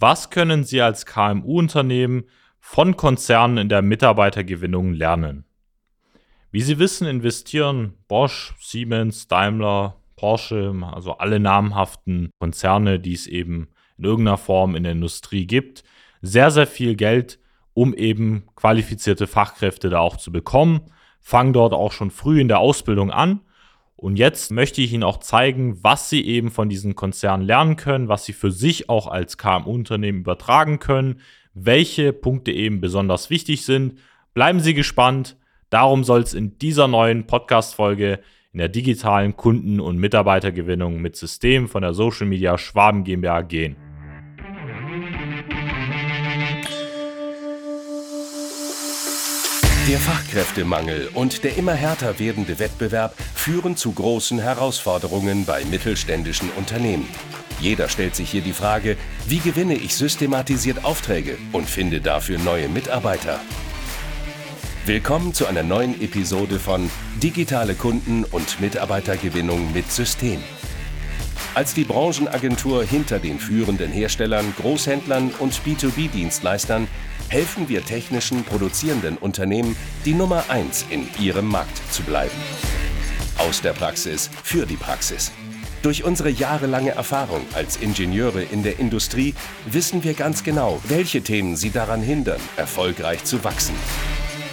Was können Sie als KMU-Unternehmen von Konzernen in der Mitarbeitergewinnung lernen? Wie Sie wissen, investieren Bosch, Siemens, Daimler, Porsche, also alle namhaften Konzerne, die es eben in irgendeiner Form in der Industrie gibt, sehr, sehr viel Geld, um eben qualifizierte Fachkräfte da auch zu bekommen, fangen dort auch schon früh in der Ausbildung an. Und jetzt möchte ich Ihnen auch zeigen, was Sie eben von diesen Konzernen lernen können, was Sie für sich auch als KMU-Unternehmen übertragen können, welche Punkte eben besonders wichtig sind. Bleiben Sie gespannt. Darum soll es in dieser neuen Podcast-Folge in der digitalen Kunden- und Mitarbeitergewinnung mit System von der Social Media Schwaben GmbH gehen. Der Fachkräftemangel und der immer härter werdende Wettbewerb führen zu großen Herausforderungen bei mittelständischen Unternehmen. Jeder stellt sich hier die Frage, wie gewinne ich systematisiert Aufträge und finde dafür neue Mitarbeiter? Willkommen zu einer neuen Episode von Digitale Kunden- und Mitarbeitergewinnung mit System. Als die Branchenagentur hinter den führenden Herstellern, Großhändlern und B2B-Dienstleistern helfen wir technischen produzierenden Unternehmen, die Nummer 1 in ihrem Markt zu bleiben. Aus der Praxis für die Praxis. Durch unsere jahrelange Erfahrung als Ingenieure in der Industrie wissen wir ganz genau, welche Themen sie daran hindern, erfolgreich zu wachsen.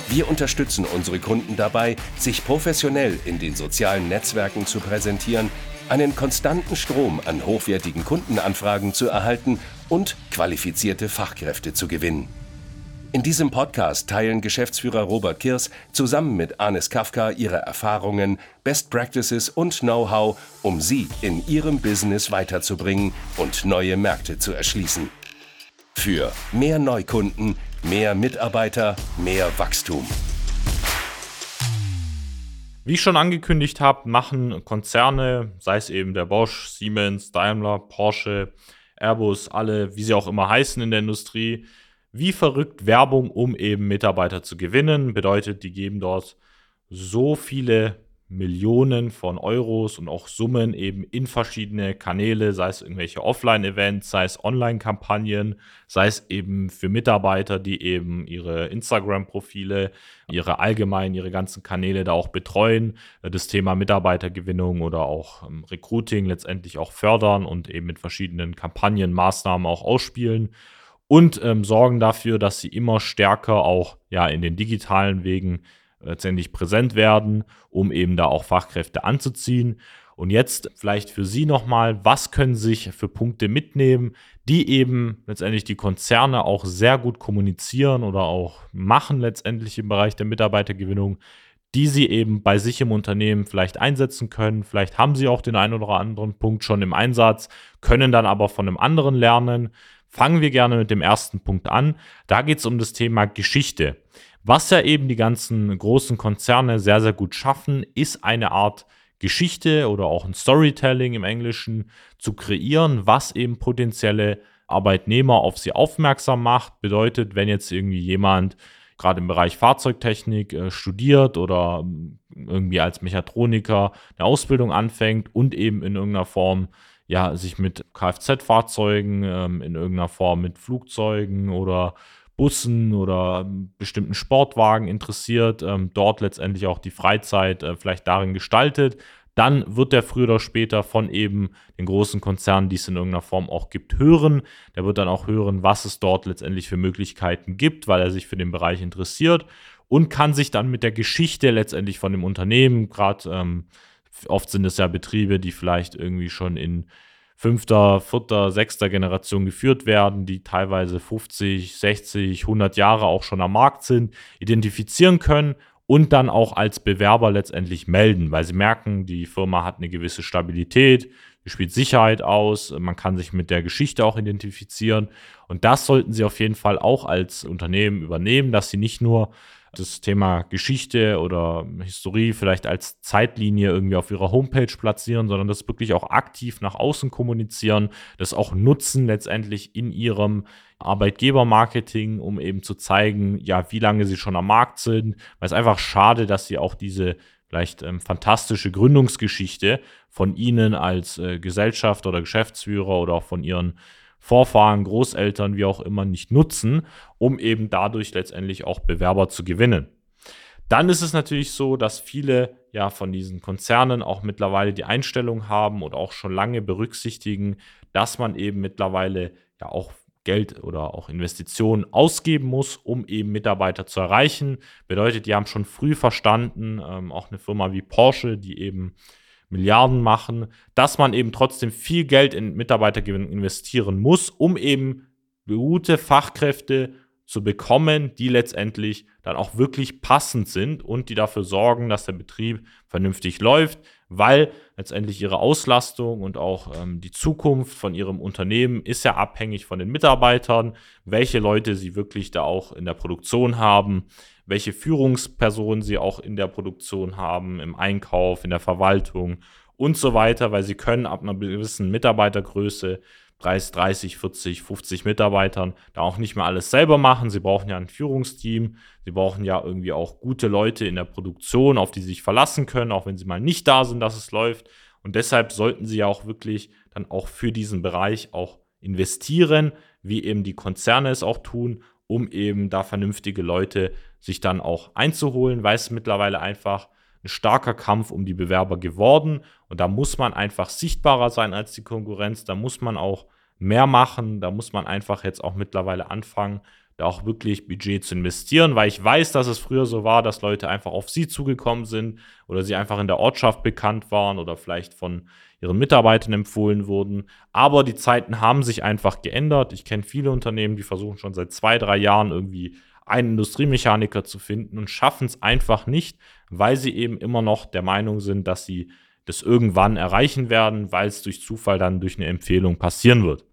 Wir unterstützen unsere Kunden dabei, sich professionell in den sozialen Netzwerken zu präsentieren, einen konstanten Strom an hochwertigen Kundenanfragen zu erhalten und qualifizierte Fachkräfte zu gewinnen. In diesem Podcast teilen Geschäftsführer Robert Kirs zusammen mit Anis Kafka ihre Erfahrungen, Best Practices und Know-how, um sie in ihrem Business weiterzubringen und neue Märkte zu erschließen. Für mehr Neukunden, mehr Mitarbeiter, mehr Wachstum. Wie ich schon angekündigt habe, machen Konzerne, sei es eben der Bosch, Siemens, Daimler, Porsche, Airbus, alle, wie sie auch immer heißen in der Industrie, wie verrückt Werbung, um eben Mitarbeiter zu gewinnen. Bedeutet, die geben dort so viele Millionen von Euros und auch Summen eben in verschiedene Kanäle, sei es irgendwelche Offline-Events, sei es Online-Kampagnen, sei es eben für Mitarbeiter, die eben ihre Instagram-Profile, ihre allgemein, ihre ganzen Kanäle da auch betreuen, äh, das Thema Mitarbeitergewinnung oder auch ähm, Recruiting letztendlich auch fördern und eben mit verschiedenen Kampagnen, Maßnahmen auch ausspielen und ähm, sorgen dafür, dass sie immer stärker auch ja in den digitalen Wegen letztendlich präsent werden, um eben da auch Fachkräfte anzuziehen. Und jetzt vielleicht für Sie nochmal, was können sich für Punkte mitnehmen, die eben letztendlich die Konzerne auch sehr gut kommunizieren oder auch machen letztendlich im Bereich der Mitarbeitergewinnung, die Sie eben bei sich im Unternehmen vielleicht einsetzen können. Vielleicht haben Sie auch den einen oder anderen Punkt schon im Einsatz, können dann aber von einem anderen lernen. Fangen wir gerne mit dem ersten Punkt an. Da geht es um das Thema Geschichte. Was ja eben die ganzen großen Konzerne sehr, sehr gut schaffen, ist eine Art Geschichte oder auch ein Storytelling im Englischen zu kreieren, was eben potenzielle Arbeitnehmer auf sie aufmerksam macht. Bedeutet, wenn jetzt irgendwie jemand gerade im Bereich Fahrzeugtechnik äh, studiert oder ähm, irgendwie als Mechatroniker eine Ausbildung anfängt und eben in irgendeiner Form ja sich mit Kfz-Fahrzeugen, ähm, in irgendeiner Form mit Flugzeugen oder Bussen oder bestimmten Sportwagen interessiert, ähm, dort letztendlich auch die Freizeit äh, vielleicht darin gestaltet, dann wird der früher oder später von eben den großen Konzernen, die es in irgendeiner Form auch gibt, hören. Der wird dann auch hören, was es dort letztendlich für Möglichkeiten gibt, weil er sich für den Bereich interessiert und kann sich dann mit der Geschichte letztendlich von dem Unternehmen, gerade ähm, oft sind es ja Betriebe, die vielleicht irgendwie schon in fünfter, vierter, sechster Generation geführt werden, die teilweise 50, 60, 100 Jahre auch schon am Markt sind, identifizieren können und dann auch als Bewerber letztendlich melden, weil sie merken, die Firma hat eine gewisse Stabilität, spielt Sicherheit aus, man kann sich mit der Geschichte auch identifizieren. Und das sollten sie auf jeden Fall auch als Unternehmen übernehmen, dass sie nicht nur das Thema Geschichte oder Historie vielleicht als Zeitlinie irgendwie auf ihrer Homepage platzieren, sondern das wirklich auch aktiv nach außen kommunizieren, das auch nutzen letztendlich in ihrem Arbeitgebermarketing, um eben zu zeigen, ja, wie lange sie schon am Markt sind, weil es einfach schade, dass sie auch diese vielleicht ähm, fantastische Gründungsgeschichte von ihnen als äh, Gesellschaft oder Geschäftsführer oder auch von ihren Vorfahren, Großeltern, wie auch immer, nicht nutzen, um eben dadurch letztendlich auch Bewerber zu gewinnen. Dann ist es natürlich so, dass viele ja von diesen Konzernen auch mittlerweile die Einstellung haben und auch schon lange berücksichtigen, dass man eben mittlerweile ja auch Geld oder auch Investitionen ausgeben muss, um eben Mitarbeiter zu erreichen. Bedeutet, die haben schon früh verstanden, ähm, auch eine Firma wie Porsche, die eben Milliarden machen, dass man eben trotzdem viel Geld in Mitarbeitergewinn investieren muss, um eben gute Fachkräfte zu bekommen, die letztendlich dann auch wirklich passend sind und die dafür sorgen, dass der Betrieb vernünftig läuft, weil letztendlich ihre Auslastung und auch ähm, die Zukunft von ihrem Unternehmen ist ja abhängig von den Mitarbeitern, welche Leute sie wirklich da auch in der Produktion haben, welche Führungspersonen sie auch in der Produktion haben, im Einkauf, in der Verwaltung und so weiter, weil sie können ab einer gewissen Mitarbeitergröße 30, 30, 40, 50 Mitarbeitern da auch nicht mehr alles selber machen. Sie brauchen ja ein Führungsteam. Sie brauchen ja irgendwie auch gute Leute in der Produktion, auf die sie sich verlassen können, auch wenn sie mal nicht da sind, dass es läuft. Und deshalb sollten sie ja auch wirklich dann auch für diesen Bereich auch investieren, wie eben die Konzerne es auch tun, um eben da vernünftige Leute sich dann auch einzuholen, weil es mittlerweile einfach ein starker Kampf um die Bewerber geworden. Und da muss man einfach sichtbarer sein als die Konkurrenz. Da muss man auch mehr machen. Da muss man einfach jetzt auch mittlerweile anfangen, da auch wirklich Budget zu investieren, weil ich weiß, dass es früher so war, dass Leute einfach auf sie zugekommen sind oder sie einfach in der Ortschaft bekannt waren oder vielleicht von ihren Mitarbeitern empfohlen wurden. Aber die Zeiten haben sich einfach geändert. Ich kenne viele Unternehmen, die versuchen schon seit zwei, drei Jahren irgendwie einen Industriemechaniker zu finden und schaffen es einfach nicht, weil sie eben immer noch der Meinung sind, dass sie das irgendwann erreichen werden, weil es durch Zufall dann durch eine Empfehlung passieren wird.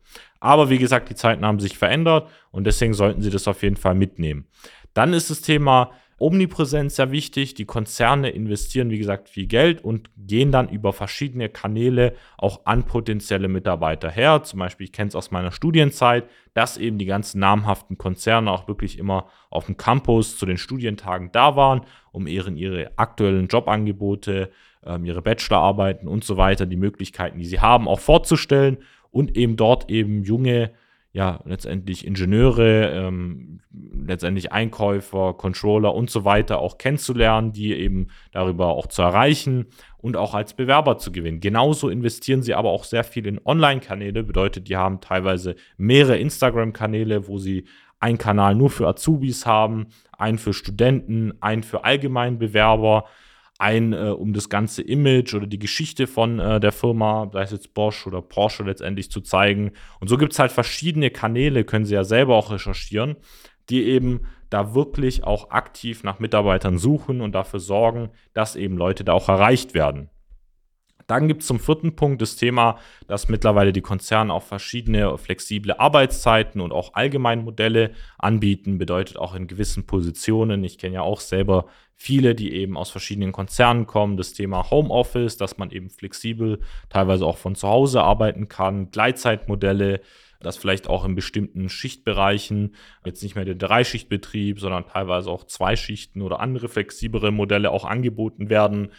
Aber wie gesagt, die Zeiten haben sich verändert und deswegen sollten Sie das auf jeden Fall mitnehmen. Dann ist das Thema Omnipräsenz sehr wichtig. Die Konzerne investieren, wie gesagt, viel Geld und gehen dann über verschiedene Kanäle auch an potenzielle Mitarbeiter her. Zum Beispiel, ich kenne es aus meiner Studienzeit, dass eben die ganzen namhaften Konzerne auch wirklich immer auf dem Campus zu den Studientagen da waren, um ihren, ihre aktuellen Jobangebote, ähm, ihre Bachelorarbeiten und so weiter, die Möglichkeiten, die sie haben, auch vorzustellen und eben dort eben junge ja, letztendlich Ingenieure, ähm, letztendlich Einkäufer, Controller und so weiter auch kennenzulernen, die eben darüber auch zu erreichen und auch als Bewerber zu gewinnen. Genauso investieren sie aber auch sehr viel in Online-Kanäle, bedeutet, die haben teilweise mehrere Instagram-Kanäle, wo sie einen Kanal nur für Azubis haben, einen für Studenten, einen für Allgemeinbewerber ein, äh, um das ganze Image oder die Geschichte von äh, der Firma, sei es jetzt Bosch oder Porsche letztendlich zu zeigen. Und so gibt es halt verschiedene Kanäle, können Sie ja selber auch recherchieren, die eben da wirklich auch aktiv nach Mitarbeitern suchen und dafür sorgen, dass eben Leute da auch erreicht werden. Dann gibt es zum vierten Punkt das Thema, dass mittlerweile die Konzerne auch verschiedene flexible Arbeitszeiten und auch Allgemeinmodelle anbieten, bedeutet auch in gewissen Positionen. Ich kenne ja auch selber viele, die eben aus verschiedenen Konzernen kommen. Das Thema Homeoffice, dass man eben flexibel teilweise auch von zu Hause arbeiten kann, Gleitzeitmodelle, dass vielleicht auch in bestimmten Schichtbereichen jetzt nicht mehr der Dreischichtbetrieb, sondern teilweise auch zwei Schichten oder andere flexiblere Modelle auch angeboten werden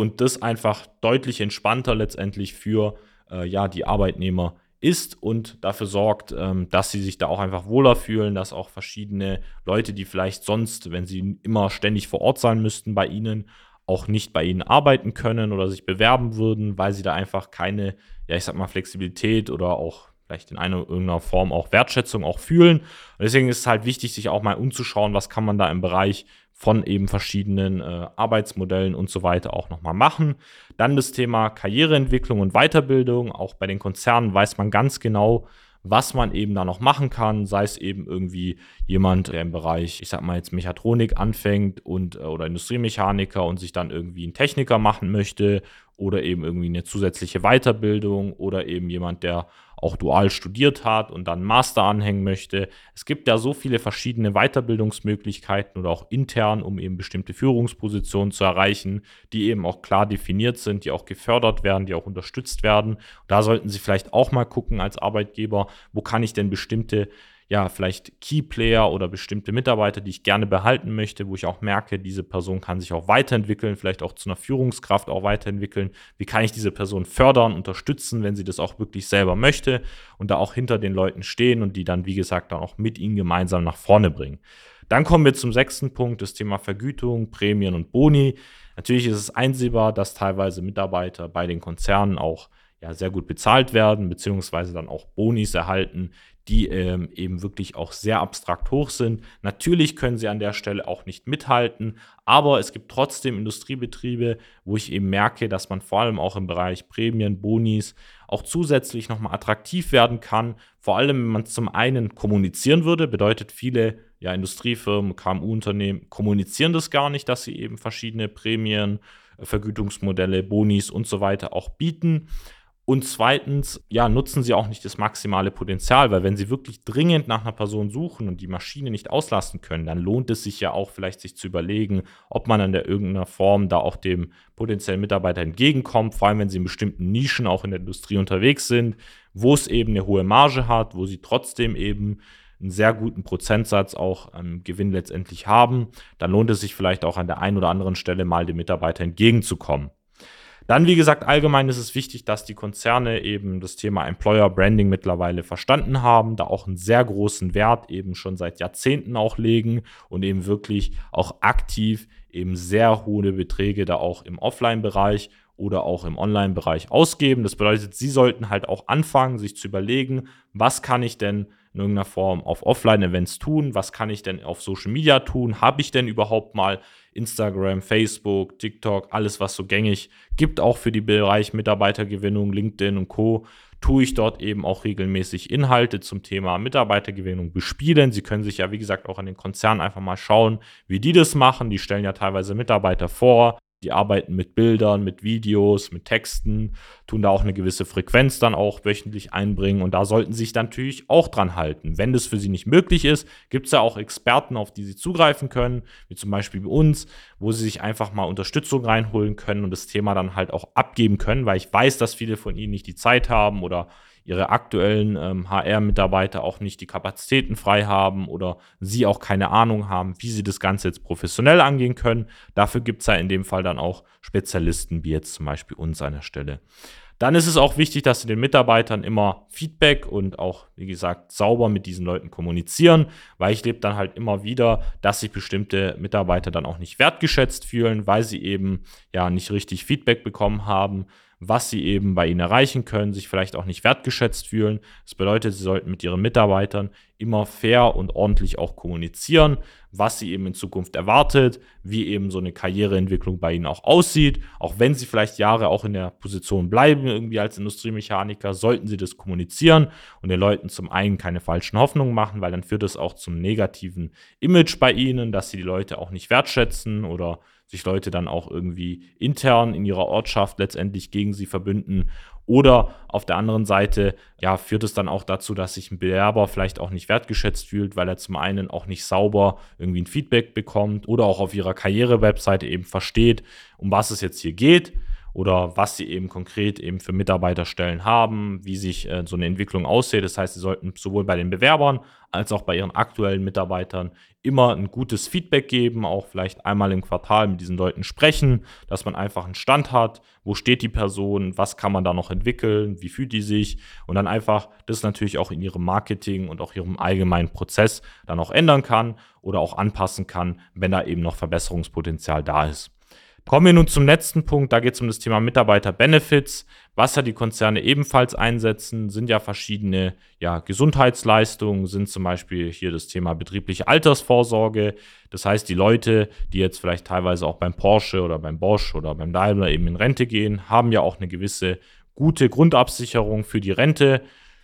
und das einfach deutlich entspannter letztendlich für äh, ja, die Arbeitnehmer ist und dafür sorgt, ähm, dass sie sich da auch einfach wohler fühlen, dass auch verschiedene Leute, die vielleicht sonst, wenn sie immer ständig vor Ort sein müssten bei ihnen, auch nicht bei ihnen arbeiten können oder sich bewerben würden, weil sie da einfach keine, ja, ich sag mal, Flexibilität oder auch vielleicht in einer irgendeiner Form auch Wertschätzung auch fühlen. Und deswegen ist es halt wichtig, sich auch mal umzuschauen, was kann man da im Bereich von eben verschiedenen äh, Arbeitsmodellen und so weiter auch nochmal machen. Dann das Thema Karriereentwicklung und Weiterbildung. Auch bei den Konzernen weiß man ganz genau, was man eben da noch machen kann, sei es eben irgendwie jemand, der im Bereich, ich sag mal jetzt Mechatronik anfängt und äh, oder Industriemechaniker und sich dann irgendwie einen Techniker machen möchte oder eben irgendwie eine zusätzliche Weiterbildung oder eben jemand, der auch dual studiert hat und dann Master anhängen möchte. Es gibt ja so viele verschiedene Weiterbildungsmöglichkeiten oder auch intern, um eben bestimmte Führungspositionen zu erreichen, die eben auch klar definiert sind, die auch gefördert werden, die auch unterstützt werden. Da sollten Sie vielleicht auch mal gucken als Arbeitgeber, wo kann ich denn bestimmte ja, vielleicht Keyplayer oder bestimmte Mitarbeiter, die ich gerne behalten möchte, wo ich auch merke, diese Person kann sich auch weiterentwickeln, vielleicht auch zu einer Führungskraft auch weiterentwickeln. Wie kann ich diese Person fördern, unterstützen, wenn sie das auch wirklich selber möchte und da auch hinter den Leuten stehen und die dann, wie gesagt, dann auch mit ihnen gemeinsam nach vorne bringen. Dann kommen wir zum sechsten Punkt, das Thema Vergütung, Prämien und Boni. Natürlich ist es einsehbar, dass teilweise Mitarbeiter bei den Konzernen auch ja, sehr gut bezahlt werden, beziehungsweise dann auch Bonis erhalten, die ähm, eben wirklich auch sehr abstrakt hoch sind. Natürlich können sie an der Stelle auch nicht mithalten, aber es gibt trotzdem Industriebetriebe, wo ich eben merke, dass man vor allem auch im Bereich Prämien, Bonis auch zusätzlich nochmal attraktiv werden kann. Vor allem, wenn man zum einen kommunizieren würde, bedeutet viele ja, Industriefirmen, KMU-Unternehmen kommunizieren das gar nicht, dass sie eben verschiedene Prämien, Vergütungsmodelle, Bonis und so weiter auch bieten. Und zweitens, ja, nutzen sie auch nicht das maximale Potenzial, weil wenn sie wirklich dringend nach einer Person suchen und die Maschine nicht auslasten können, dann lohnt es sich ja auch vielleicht sich zu überlegen, ob man an der irgendeiner Form da auch dem potenziellen Mitarbeiter entgegenkommt, vor allem wenn sie in bestimmten Nischen auch in der Industrie unterwegs sind, wo es eben eine hohe Marge hat, wo sie trotzdem eben einen sehr guten Prozentsatz auch am Gewinn letztendlich haben, dann lohnt es sich vielleicht auch an der einen oder anderen Stelle mal dem Mitarbeiter entgegenzukommen. Dann, wie gesagt, allgemein ist es wichtig, dass die Konzerne eben das Thema Employer Branding mittlerweile verstanden haben, da auch einen sehr großen Wert eben schon seit Jahrzehnten auch legen und eben wirklich auch aktiv eben sehr hohe Beträge da auch im Offline-Bereich oder auch im Online-Bereich ausgeben. Das bedeutet, sie sollten halt auch anfangen, sich zu überlegen, was kann ich denn in irgendeiner Form auf Offline-Events tun? Was kann ich denn auf Social Media tun? Habe ich denn überhaupt mal Instagram, Facebook, TikTok, alles, was so gängig gibt, auch für die Bereich Mitarbeitergewinnung, LinkedIn und Co., tue ich dort eben auch regelmäßig Inhalte zum Thema Mitarbeitergewinnung bespielen. Sie können sich ja, wie gesagt, auch an den Konzernen einfach mal schauen, wie die das machen. Die stellen ja teilweise Mitarbeiter vor, die arbeiten mit Bildern, mit Videos, mit Texten, tun da auch eine gewisse Frequenz dann auch wöchentlich einbringen und da sollten sie sich dann natürlich auch dran halten. Wenn das für sie nicht möglich ist, gibt es ja auch Experten, auf die sie zugreifen können, wie zum Beispiel bei uns, wo sie sich einfach mal Unterstützung reinholen können und das Thema dann halt auch abgeben können, weil ich weiß, dass viele von ihnen nicht die Zeit haben oder ihre aktuellen ähm, HR-Mitarbeiter auch nicht die Kapazitäten frei haben oder sie auch keine Ahnung haben, wie sie das Ganze jetzt professionell angehen können. Dafür gibt es ja in dem Fall dann auch Spezialisten, wie jetzt zum Beispiel uns an der Stelle. Dann ist es auch wichtig, dass sie den Mitarbeitern immer Feedback und auch, wie gesagt, sauber mit diesen Leuten kommunizieren, weil ich lebe dann halt immer wieder, dass sich bestimmte Mitarbeiter dann auch nicht wertgeschätzt fühlen, weil sie eben ja nicht richtig Feedback bekommen haben was sie eben bei ihnen erreichen können, sich vielleicht auch nicht wertgeschätzt fühlen. Das bedeutet, sie sollten mit ihren Mitarbeitern immer fair und ordentlich auch kommunizieren, was sie eben in Zukunft erwartet, wie eben so eine Karriereentwicklung bei ihnen auch aussieht. Auch wenn sie vielleicht Jahre auch in der Position bleiben, irgendwie als Industriemechaniker, sollten sie das kommunizieren und den Leuten zum einen keine falschen Hoffnungen machen, weil dann führt es auch zum negativen Image bei ihnen, dass sie die Leute auch nicht wertschätzen oder sich Leute dann auch irgendwie intern in ihrer Ortschaft letztendlich gegen sie verbünden. Oder auf der anderen Seite, ja, führt es dann auch dazu, dass sich ein Bewerber vielleicht auch nicht wertgeschätzt fühlt, weil er zum einen auch nicht sauber irgendwie ein Feedback bekommt oder auch auf ihrer Karriere-Webseite eben versteht, um was es jetzt hier geht oder was sie eben konkret eben für Mitarbeiterstellen haben, wie sich äh, so eine Entwicklung aussieht. Das heißt, sie sollten sowohl bei den Bewerbern als auch bei ihren aktuellen Mitarbeitern immer ein gutes Feedback geben, auch vielleicht einmal im Quartal mit diesen Leuten sprechen, dass man einfach einen Stand hat, wo steht die Person, was kann man da noch entwickeln, wie fühlt die sich und dann einfach das natürlich auch in ihrem Marketing und auch ihrem allgemeinen Prozess dann auch ändern kann oder auch anpassen kann, wenn da eben noch Verbesserungspotenzial da ist. Kommen wir nun zum letzten Punkt, da geht es um das Thema Mitarbeiter-Benefits. Was ja die Konzerne ebenfalls einsetzen, sind ja verschiedene ja, Gesundheitsleistungen, sind zum Beispiel hier das Thema betriebliche Altersvorsorge. Das heißt, die Leute, die jetzt vielleicht teilweise auch beim Porsche oder beim Bosch oder beim Daimler eben in Rente gehen, haben ja auch eine gewisse gute Grundabsicherung für die Rente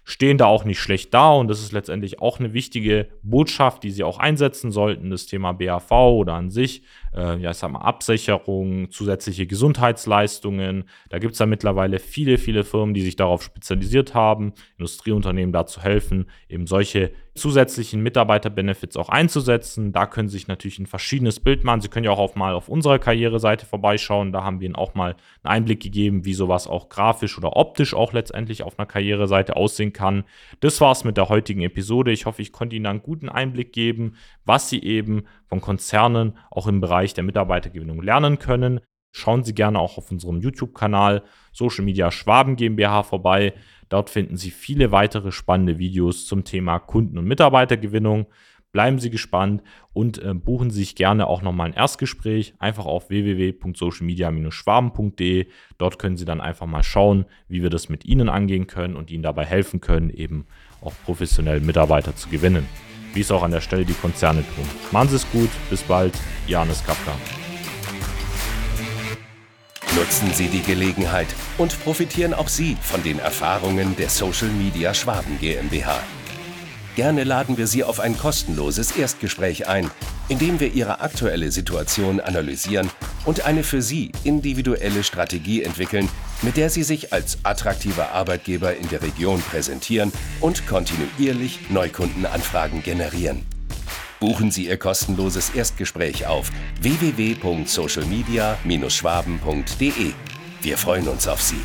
stehen da auch nicht schlecht da und das ist letztendlich auch eine wichtige Botschaft, die sie auch einsetzen sollten, das Thema BAV oder an sich, äh, ja, ich sag mal, Absicherung, zusätzliche Gesundheitsleistungen. Da gibt es ja mittlerweile viele, viele Firmen, die sich darauf spezialisiert haben, Industrieunternehmen dazu helfen, eben solche zusätzlichen Mitarbeiterbenefits auch einzusetzen. Da können Sie sich natürlich ein verschiedenes Bild machen. Sie können ja auch auf mal auf unserer Karriereseite vorbeischauen. Da haben wir Ihnen auch mal einen Einblick gegeben, wie sowas auch grafisch oder optisch auch letztendlich auf einer Karriereseite aussehen kann. Das war's mit der heutigen Episode. Ich hoffe, ich konnte Ihnen einen guten Einblick geben, was Sie eben von Konzernen auch im Bereich der Mitarbeitergewinnung lernen können. Schauen Sie gerne auch auf unserem YouTube-Kanal Social Media Schwaben GmbH vorbei. Dort finden Sie viele weitere spannende Videos zum Thema Kunden- und Mitarbeitergewinnung. Bleiben Sie gespannt und äh, buchen Sie sich gerne auch nochmal ein Erstgespräch. Einfach auf www.socialmedia-schwaben.de. Dort können Sie dann einfach mal schauen, wie wir das mit Ihnen angehen können und Ihnen dabei helfen können, eben auch professionell Mitarbeiter zu gewinnen. Wie es auch an der Stelle die Konzerne tun. Machen Sie es gut, bis bald, Janis Kafka. Nutzen Sie die Gelegenheit und profitieren auch Sie von den Erfahrungen der Social Media Schwaben GmbH. Gerne laden wir Sie auf ein kostenloses Erstgespräch ein, in dem wir Ihre aktuelle Situation analysieren und eine für Sie individuelle Strategie entwickeln, mit der Sie sich als attraktiver Arbeitgeber in der Region präsentieren und kontinuierlich Neukundenanfragen generieren. Buchen Sie Ihr kostenloses Erstgespräch auf www.socialmedia-schwaben.de. Wir freuen uns auf Sie.